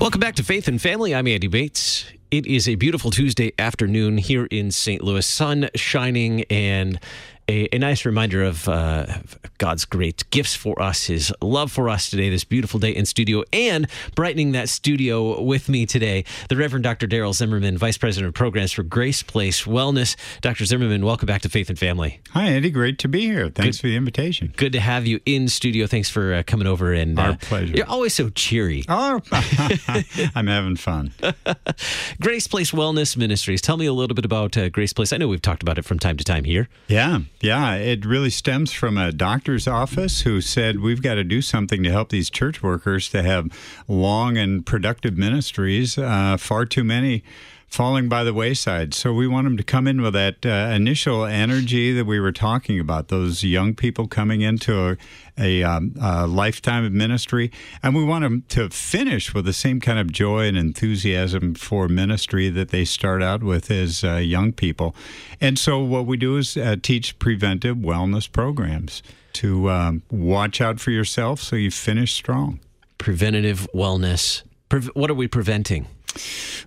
Welcome back to Faith and Family. I'm Andy Bates. It is a beautiful Tuesday afternoon here in St. Louis, sun shining and a, a nice reminder of uh, God's great gifts for us, His love for us today, this beautiful day in studio, and brightening that studio with me today, the Reverend Dr. Daryl Zimmerman, Vice President of Programs for Grace Place Wellness. Dr. Zimmerman, welcome back to Faith and Family. Hi, Andy. Great to be here. Thanks good, for the invitation. Good to have you in studio. Thanks for uh, coming over. And our uh, pleasure. You're always so cheery. Oh, I'm having fun. Grace Place Wellness Ministries. Tell me a little bit about uh, Grace Place. I know we've talked about it from time to time here. Yeah, yeah. It really stems from a doctor's office who said we've got to do something to help these church workers to have long and productive ministries. Uh, far too many falling by the wayside. So we want them to come in with that uh, initial energy that we were talking about, those young people coming into a, a, um, a, lifetime of ministry. And we want them to finish with the same kind of joy and enthusiasm for ministry that they start out with as uh, young people. And so what we do is uh, teach preventive wellness programs to um, watch out for yourself so you finish strong. Preventative wellness. Pre- what are we preventing?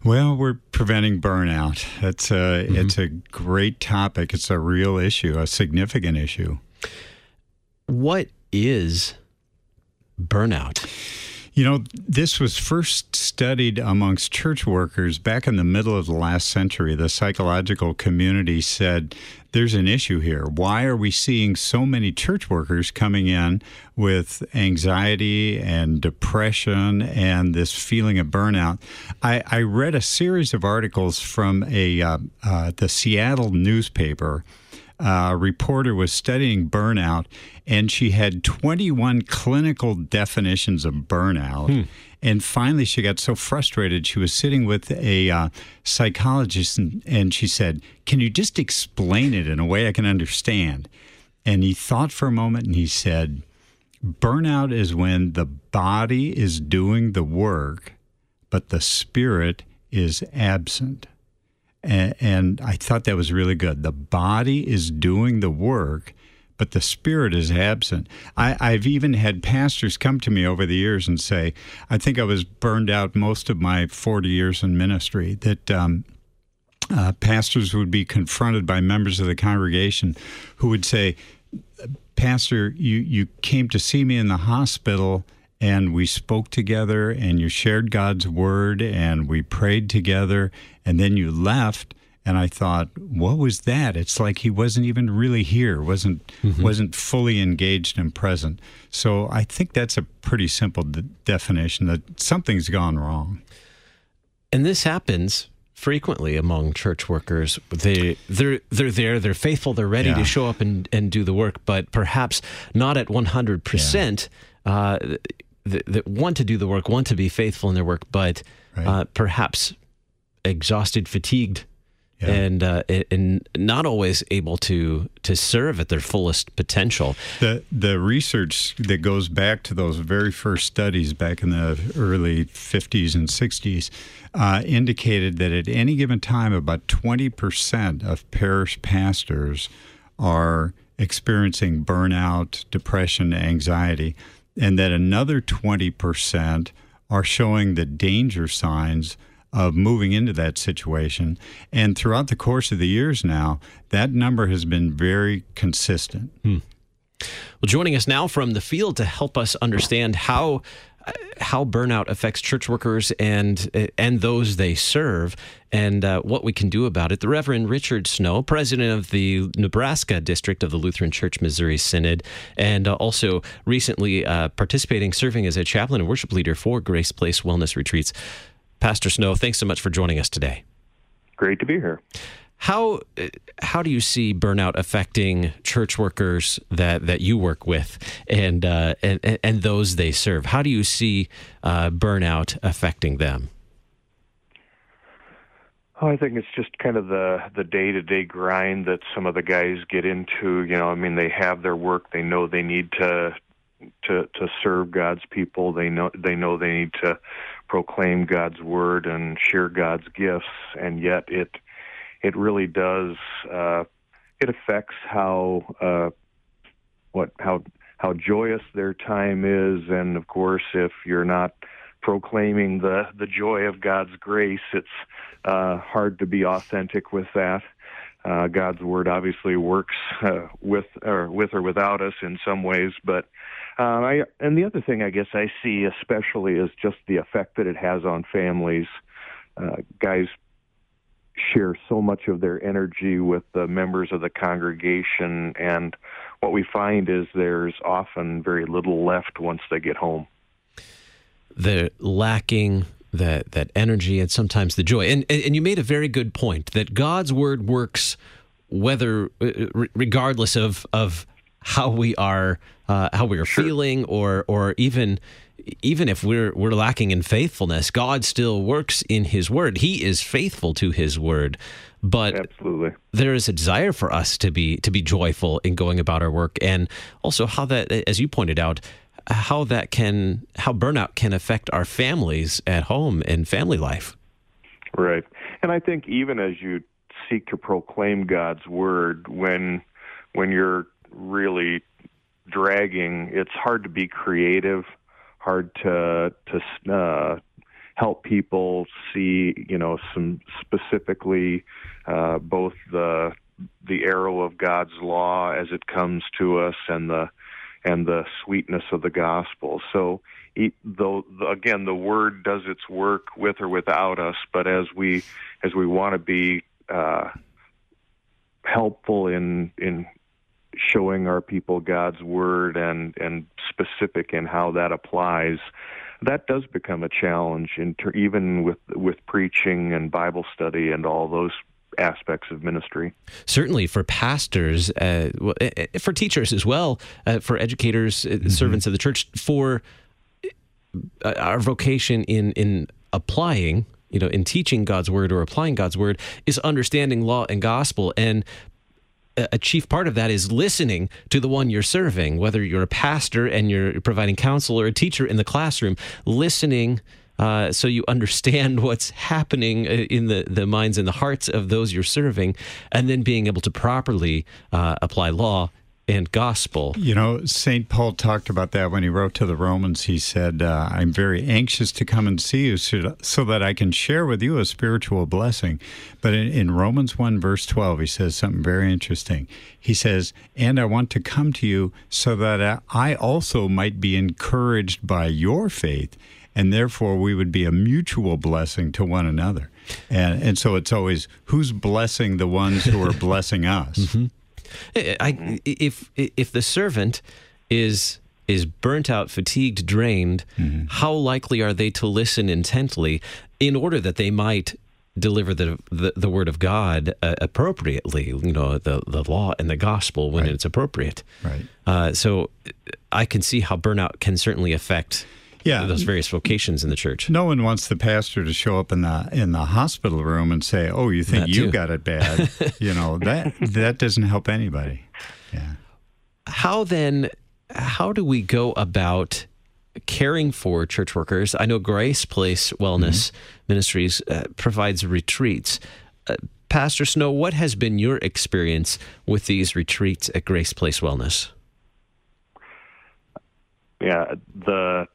Well, we're preventing burnout. It's a mm-hmm. it's a great topic. It's a real issue, a significant issue. What is burnout? You know, this was first studied amongst church workers back in the middle of the last century. The psychological community said there's an issue here. Why are we seeing so many church workers coming in with anxiety and depression and this feeling of burnout? I, I read a series of articles from a uh, uh, the Seattle newspaper uh, reporter was studying burnout, and she had 21 clinical definitions of burnout. Hmm. And finally, she got so frustrated. She was sitting with a uh, psychologist, and, and she said, Can you just explain it in a way I can understand? And he thought for a moment and he said, Burnout is when the body is doing the work, but the spirit is absent. And, and I thought that was really good. The body is doing the work, but the spirit is absent. I, have even had pastors come to me over the years and say, I think I was burned out most of my 40 years in ministry, that um, uh, pastors would be confronted by members of the congregation who would say, Pastor, you, you came to see me in the hospital and we spoke together and you shared God's word and we prayed together and then you left and I thought, what was that? It's like he wasn't even really here, wasn't mm-hmm. wasn't fully engaged and present. So I think that's a pretty simple de- definition that something's gone wrong. And this happens frequently among church workers. They they're they're there, they're faithful, they're ready yeah. to show up and, and do the work, but perhaps not at one hundred percent. Uh, that, want to do the work, want to be faithful in their work, but right. uh, perhaps exhausted, fatigued, yeah. and uh, and not always able to to serve at their fullest potential. The the research that goes back to those very first studies back in the early 50s and 60s uh, indicated that at any given time, about 20 percent of parish pastors are experiencing burnout, depression, anxiety and that another 20% are showing the danger signs of moving into that situation. And throughout the course of the years now, that number has been very consistent. Hmm. Well, joining us now from the field to help us understand how how burnout affects church workers and and those they serve, and uh, what we can do about it. The Reverend Richard Snow, president of the Nebraska district of the Lutheran Church Missouri Synod, and uh, also recently uh, participating, serving as a chaplain and worship leader for Grace Place Wellness Retreats. Pastor Snow, thanks so much for joining us today. Great to be here. How how do you see burnout affecting church workers that, that you work with and, uh, and and those they serve? How do you see uh, burnout affecting them? Oh, I think it's just kind of the the day to day grind that some of the guys get into. You know, I mean, they have their work. They know they need to to to serve God's people. They know they know they need to proclaim God's word and share God's gifts, and yet it it really does. Uh, it affects how uh, what how how joyous their time is, and of course, if you're not proclaiming the the joy of God's grace, it's uh, hard to be authentic with that. Uh, God's word obviously works uh, with or with or without us in some ways, but uh, I, and the other thing I guess I see especially is just the effect that it has on families. Uh, guys share so much of their energy with the members of the congregation, and what we find is there's often very little left once they get home. The lacking that that energy and sometimes the joy. And and you made a very good point that God's word works whether uh, regardless of of how we are uh, how we are sure. feeling or or even even if we're we're lacking in faithfulness, God still works in His Word. He is faithful to His Word, but absolutely. there is a desire for us to be to be joyful in going about our work, and also how that, as you pointed out, how that can how burnout can affect our families at home and family life. Right, and I think even as you seek to proclaim God's Word, when when you're really dragging, it's hard to be creative hard to to uh, help people see, you know, some specifically uh, both the the arrow of God's law as it comes to us and the and the sweetness of the gospel. So, though again, the word does its work with or without us, but as we as we want to be uh, helpful in in showing our people God's word and and specific in how that applies, that does become a challenge. In ter- even with with preaching and Bible study and all those aspects of ministry. Certainly for pastors, uh, eh, eh, for teachers as well, uh, for educators, uh, mm-hmm. servants of the church, for uh, our vocation in in applying you know, in teaching God's word or applying God's word is understanding law and gospel. And a chief part of that is listening to the one you're serving, whether you're a pastor and you're providing counsel or a teacher in the classroom, listening uh, so you understand what's happening uh, in the, the minds and the hearts of those you're serving, and then being able to properly uh, apply law and gospel. You know, St. Paul talked about that when he wrote to the Romans. He said, uh, I'm very anxious to come and see you so, so, that I can share with you a spiritual blessing. But in, in Romans 1, verse 12, he says something very interesting. He says, And I want to come to you so that I also might be encouraged by your faith, and therefore we would be a mutual blessing to one another. And, and so it's always who's blessing the ones who are blessing us. Mm-hmm. I, if if the servant is is burnt out, fatigued, drained, mm-hmm. how likely are they to listen intently in order that they might deliver the the, the word of God uh, appropriately? You know, the the law and the gospel when right. it's appropriate. Right. Uh, so I can see how burnout can certainly affect yeah. those various vocations in the church. No one wants the pastor to show up in the in the hospital room and say, "Oh, you think you got it bad?" you know that that doesn't help anybody. Yeah. How then? How do we go about? caring for church workers. I know Grace Place Wellness mm-hmm. Ministries uh, provides retreats. Uh, Pastor Snow, what has been your experience with these retreats at Grace Place Wellness? Yeah, the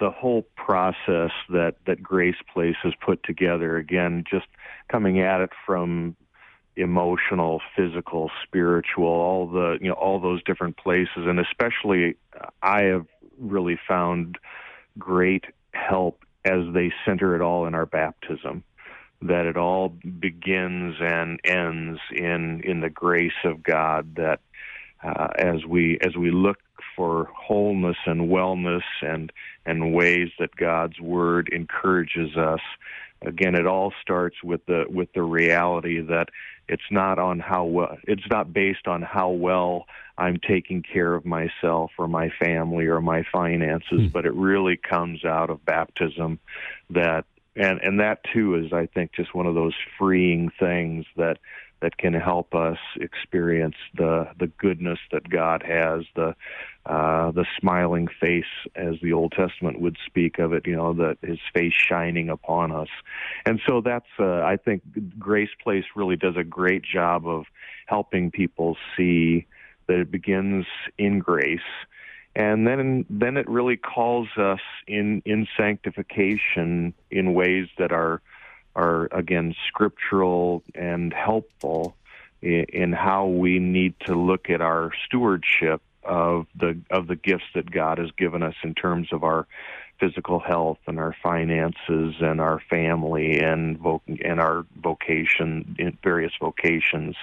the whole process that that Grace Place has put together. Again, just coming at it from emotional, physical, spiritual, all the you know all those different places, and especially I have really found great help as they center it all in our baptism that it all begins and ends in in the grace of God that uh, as we as we look for wholeness and wellness and and ways that God's word encourages us. Again, it all starts with the with the reality that it's not on how well it's not based on how well I'm taking care of myself or my family or my finances, mm. but it really comes out of baptism that and and that too is I think just one of those freeing things that that can help us experience the the goodness that God has, the uh, the smiling face, as the Old Testament would speak of it. You know, that His face shining upon us, and so that's uh, I think Grace Place really does a great job of helping people see that it begins in grace and then then it really calls us in in sanctification in ways that are are again scriptural and helpful in, in how we need to look at our stewardship of the of the gifts that God has given us in terms of our physical health and our finances and our family and voc- and our vocation in various vocations.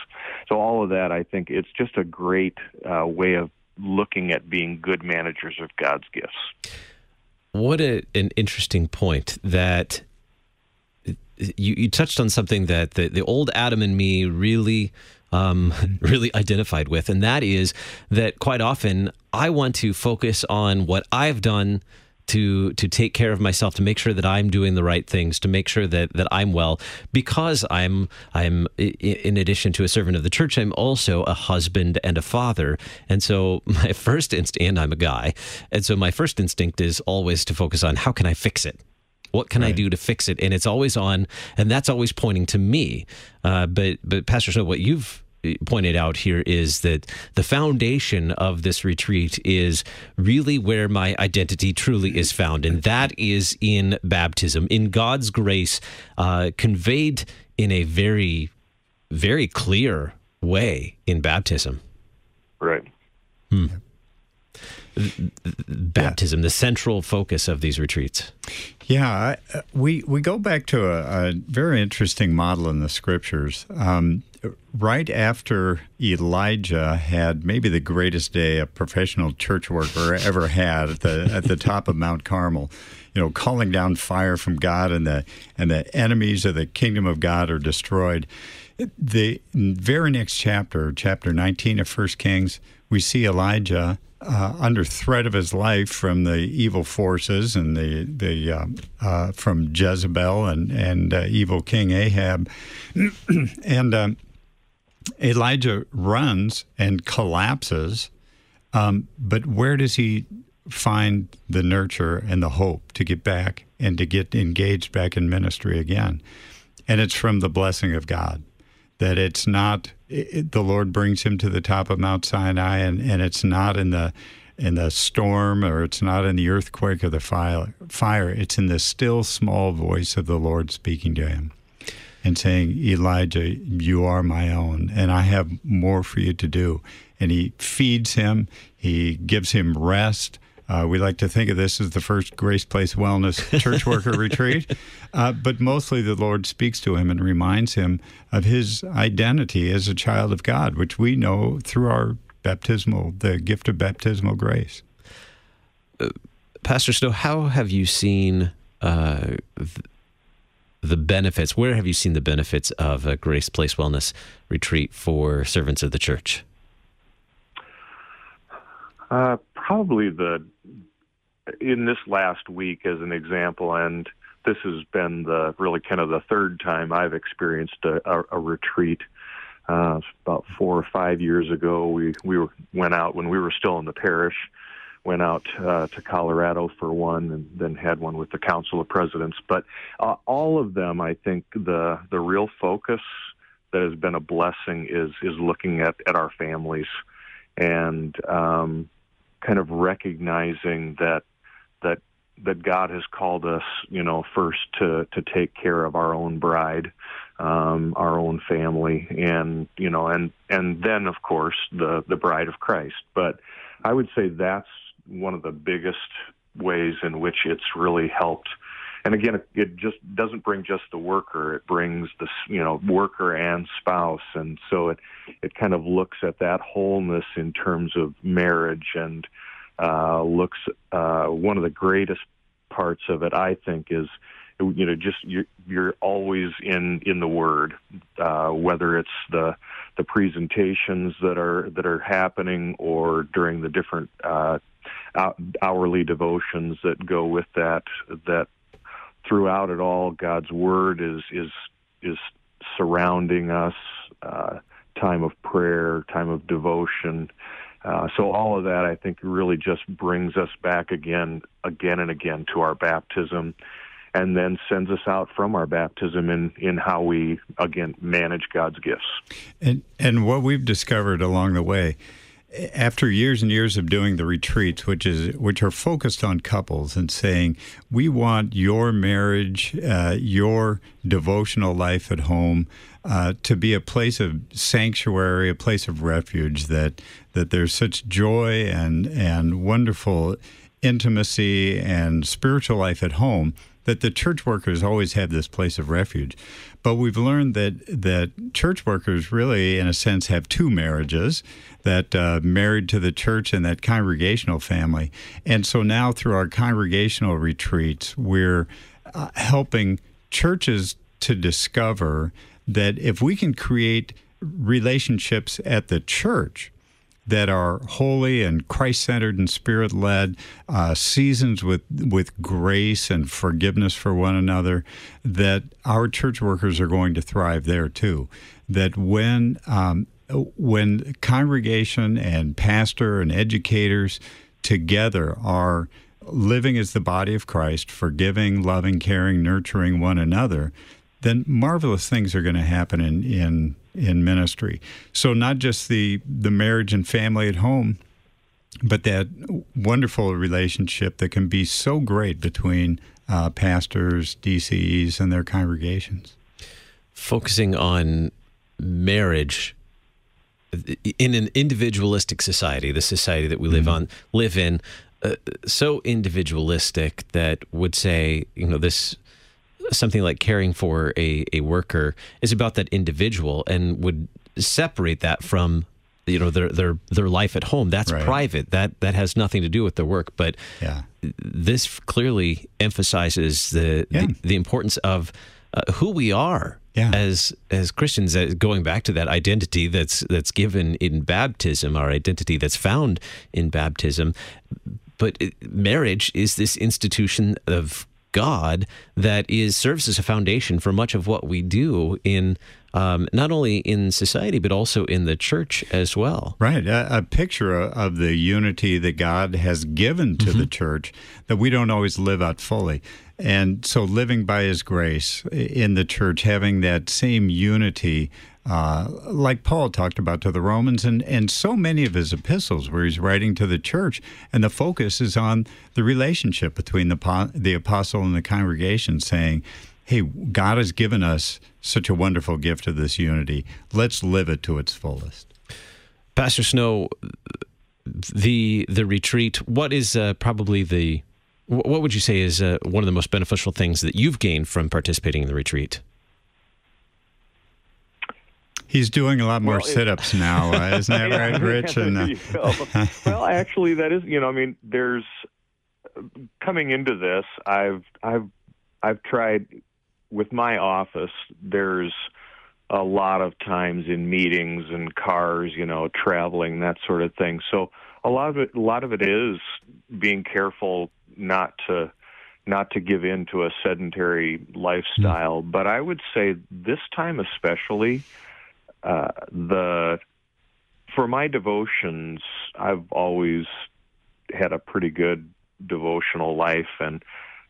So all of that, I think, it's just a great uh, way of looking at being good managers of God's gifts. What a, an interesting point that you, you touched on something that the, the old Adam and me really um, really identified with, and that is that quite often I want to focus on what I've done to to take care of myself to make sure that I'm doing the right things to make sure that that I'm well because I'm I'm in addition to a servant of the church I'm also a husband and a father. And so my first instinct and I'm a guy and so my first instinct is always to focus on how can I fix it what can right. I do to fix it? And it's always on, and that's always pointing to me. Uh, but but Pastor Snow, what you've pointed out here is that the foundation of this retreat is really where my identity truly is found, and that is in baptism, in God's grace, uh, conveyed in a very, very clear way in baptism. Right. Hmm. Baptism, yeah. the central focus of these retreats. Yeah, I, we we go back to a, a, very interesting model in the scriptures. Um, right after Elijah had maybe the greatest day a professional church worker ever had at the at the top of Mount Carmel, you know, calling down fire from God and the and the enemies of the kingdom of God are destroyed. The very next chapter, chapter 19 of First Kings, we see Elijah uh, under threat of his life from the evil forces and the the uh, uh, from Jezebel and and uh, evil King Ahab, and um, Elijah runs and collapses, um, but where does he find the nurture and the hope to get back and to get engaged back in ministry again? And it's from the blessing of God. That it's not it, the Lord brings him to the top of Mount Sinai, and, and it's not in the in the storm or it's not in the earthquake or the fire. Fire. It's in the still small voice of the Lord speaking to him and saying, Elijah, you are my own, and I have more for you to do. And he feeds him, he gives him rest. Uh, we like to think of this as the first Grace Place Wellness Church Worker Retreat, uh, but mostly the Lord speaks to him and reminds him of his identity as a child of God, which we know through our baptismal, the gift of baptismal grace. Uh, Pastor Snow, how have you seen uh, the benefits? Where have you seen the benefits of a Grace Place Wellness retreat for servants of the church? Uh, probably the in this last week as an example, and this has been the really kind of the third time I've experienced a, a, a retreat. Uh, about four or five years ago, we we were, went out when we were still in the parish went out uh, to Colorado for one, and then had one with the Council of Presidents. But uh, all of them, I think the the real focus that has been a blessing is is looking at at our families and um, kind of recognizing that that that God has called us, you know, first to to take care of our own bride, um, our own family, and you know, and and then of course the the bride of Christ. But I would say that's one of the biggest ways in which it's really helped. And again, it, it just doesn't bring just the worker; it brings the you know worker and spouse, and so it it kind of looks at that wholeness in terms of marriage and uh, looks. Uh, one of the greatest parts of it, I think, is you know just you're, you're always in in the word uh whether it's the the presentations that are that are happening or during the different uh hourly devotions that go with that. That throughout it all, God's word is is is surrounding us. Uh, time of prayer, time of devotion. Uh, so all of that, I think, really just brings us back again, again and again to our baptism, and then sends us out from our baptism in in how we again manage God's gifts. And and what we've discovered along the way after years and years of doing the retreats, which is which are focused on couples and saying we want your marriage, uh, your devotional life at home, uh, to be a place of sanctuary, a place of refuge. That that there's such joy and and wonderful intimacy and spiritual life at home that the church workers always have this place of refuge. But we've learned that that church workers really, in a sense, have two marriages that uh, married to the church and that congregational family. And so now, through our congregational retreats, we're uh, helping churches to discover that if we can create relationships at the church that are holy and Christ centered and spirit led, uh, seasons with, with grace and forgiveness for one another, that our church workers are going to thrive there too. That when, um, when congregation and pastor and educators together are living as the body of Christ, forgiving, loving, caring, nurturing one another, then marvelous things are going to happen in, in in ministry. So not just the the marriage and family at home, but that wonderful relationship that can be so great between uh, pastors, DCEs, and their congregations. Focusing on marriage in an individualistic society, the society that we live mm-hmm. on, live in, uh, so individualistic that would say, you know, this something like caring for a, a worker is about that individual and would separate that from you know their their their life at home that's right. private that that has nothing to do with their work but yeah. this clearly emphasizes the, yeah. the, the importance of uh, who we are yeah. as as Christians going back to that identity that's that's given in baptism our identity that's found in baptism but marriage is this institution of God that is serves as a foundation for much of what we do in um, not only in society but also in the church as well. Right, a, a picture of the unity that God has given to mm-hmm. the church that we don't always live out fully. And so, living by His grace in the church, having that same unity uh, like Paul talked about to the Romans, and, and so many of his epistles where he's writing to the church, and the focus is on the relationship between the, the apostle and the congregation, saying, Hey, God has given us such a wonderful gift of this unity. Let's live it to its fullest. Pastor Snow, the the retreat. What is uh, probably the what would you say is uh, one of the most beneficial things that you've gained from participating in the retreat? He's doing a lot more well, sit-ups now, uh, isn't that yeah, right, Rich? And, uh... well, actually, that is, you know, I mean, there's coming into this, I've I've I've tried with my office. There's a lot of times in meetings and cars, you know, traveling that sort of thing. So a lot of it, a lot of it is being careful not to not to give in to a sedentary lifestyle. Mm. But I would say this time especially uh, the for my devotions, I've always had a pretty good devotional life and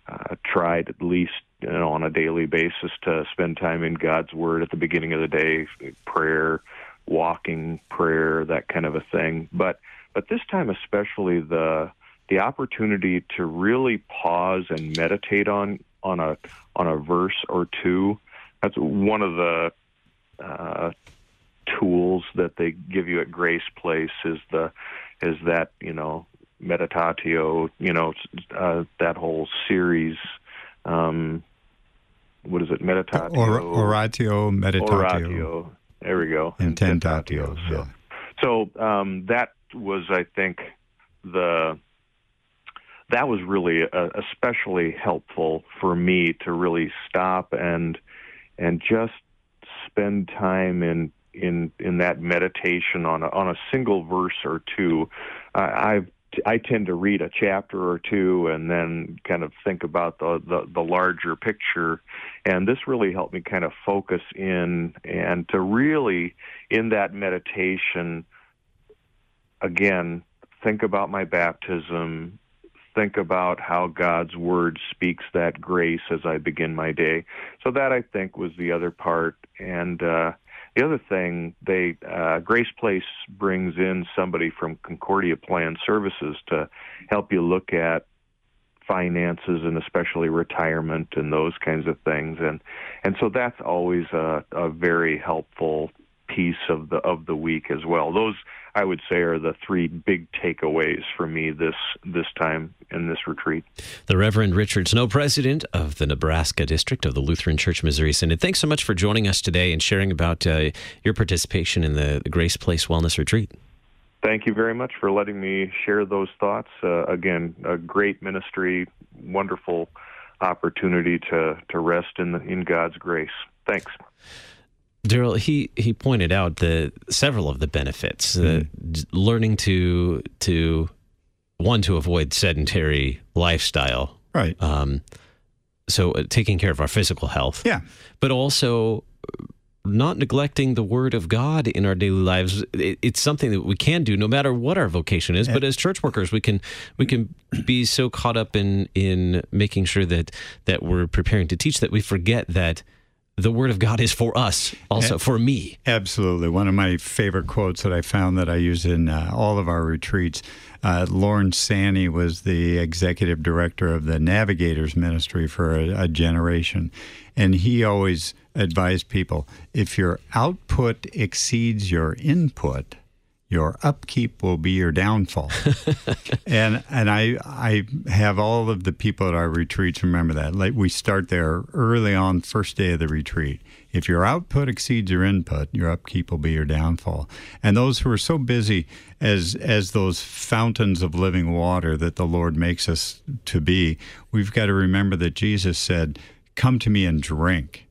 uh, tried at least you know on a daily basis to spend time in God's Word at the beginning of the day, prayer, walking prayer, that kind of a thing. But but this time especially the the opportunity to really pause and meditate on on a on a verse or two. That's one of the uh, tools that they give you at Grace Place is the is that you know meditatio, you know uh, that whole series. Um, what is it? Meditatio, or, oratio, meditatio. Oratio. There we go. Intentatio. So, yeah. so um, that was, I think, the that was really uh, especially helpful for me to really stop and and just spend time in in in that meditation on a, on a single verse or two. I, I've I tend to read a chapter or two and then kind of think about the, the, the larger picture. And this really helped me kind of focus in and to really, in that meditation, again, think about my baptism, think about how God's word speaks that grace as I begin my day. So that I think was the other part. And uh, the other thing, they uh, Grace Place brings in somebody from Concordia Plan Services to help you look at finances and especially retirement and those kinds of things. And and so that's always a, a very helpful piece of the of the week as well those I would say are the three big takeaways for me this this time in this retreat. The Reverend Richard Snow, president of the Nebraska District of the Lutheran Church Missouri Synod. Thanks so much for joining us today and sharing about uh, your participation in the, Grace Place Wellness Retreat. Thank you very much for letting me share those thoughts. Uh, again, a great ministry, wonderful opportunity to to rest in the, in God's grace. Thanks. Daryl, he he pointed out the several of the benefits, mm. uh, learning to to one to avoid sedentary lifestyle, right? Um, so uh, taking care of our physical health, yeah, but also not neglecting the word of God in our daily lives. It, it's something that we can do no matter what our vocation is. But as church workers, we can we can be so caught up in in making sure that that we're preparing to teach that we forget that the word of God is for us, also for me. Absolutely. One of my favorite quotes that I found that I use in uh, all of our retreats. Uh, Lorne Sanney was the executive director of the Navigators Ministry for a, a generation. And he always advised people if your output exceeds your input, your upkeep will be your downfall. and and I I have all of the people at our retreats remember that. Like we start there early on first day of the retreat. If your output exceeds your input, your upkeep will be your downfall. And those who are so busy as as those fountains of living water that the Lord makes us to be, we've got to remember that Jesus said, "Come to me and drink."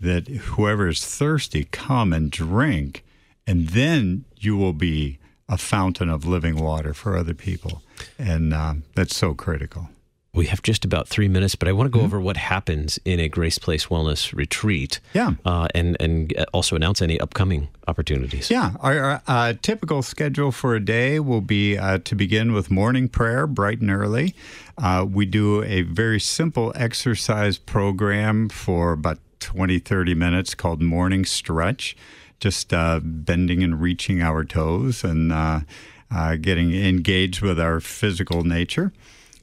That whoever is thirsty, come and drink and then you will be a fountain of living water for other people. And uh, that's so critical. We have just about three minutes, but I want to go mm-hmm. over what happens in a Grace Place Wellness retreat. Yeah. Uh, and, and also announce any upcoming opportunities. Yeah. Our uh, typical schedule for a day will be uh, to begin with morning prayer, bright and early. Uh, we do a very simple exercise program for about 20, 30 minutes called Morning Stretch just uh, bending and reaching our toes and uh, uh, getting engaged with our physical nature.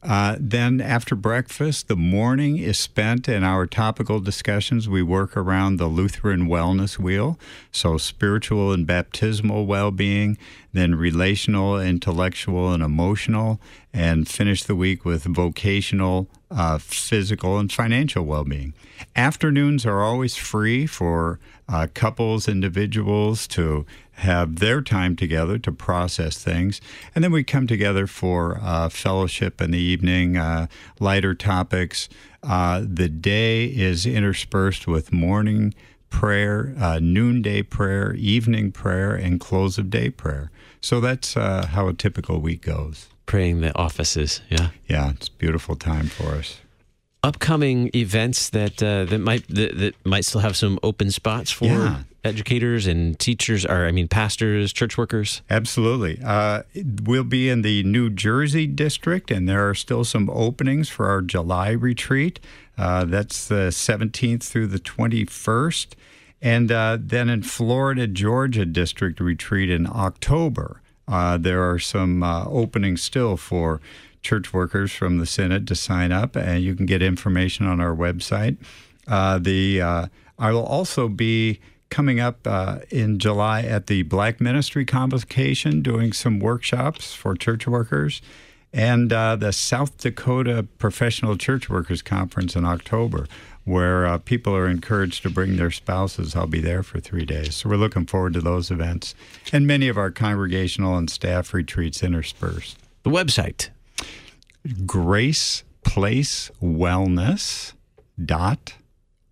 Uh, then, after breakfast, the morning is spent in our topical discussions. We work around the Lutheran Wellness Wheel, so spiritual and baptismal well being, then relational, intellectual, and emotional, and finish the week with vocational, uh, physical, and financial well being. Afternoons are always free for uh, couples, individuals to have their time together to process things. And then we come together for uh, fellowship in the evening, uh, lighter topics. Uh, the day is interspersed with morning prayer, uh, noonday prayer, evening prayer, and close of day prayer. So that's uh, how a typical week goes. Praying the offices, yeah. Yeah, it's a beautiful time for us upcoming events that uh, that might that, that, might still have some open spots for yeah. educators and teachers, or I mean, pastors, church workers? Absolutely. Uh, we'll be in the New Jersey district, and there are still some openings for our July retreat. Uh, that's the 17th through the 21st. And uh, then in Florida, Georgia district retreat in October. Uh, there are some uh, openings still for church workers from the Synod to sign up, and you can get information on our website. Uh, the I will also be coming up uh, in July at the Black Ministry Convocation, doing some workshops for church workers, and uh, the South Dakota Professional Church Workers Conference in October, where uh, people are encouraged to bring their spouses. I'll be there for three days. So we're looking forward to those events and many of our congregational and staff retreats interspersed. The website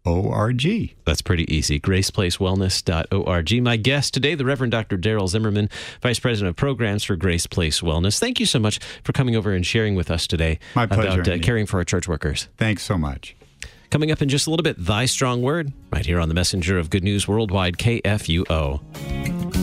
graceplacewellness.org. That's pretty easy. graceplacewellness.org. My guest today, the Reverend Dr. Daryl Zimmerman, Vice President of Programs for Grace Place Wellness. Thank you so much for coming over and sharing with us today My pleasure, about uh, caring for our church workers. Thanks so much. Coming up in just a little bit, Thy Strong Word, right here on the Messenger of Good News Worldwide, KFUO.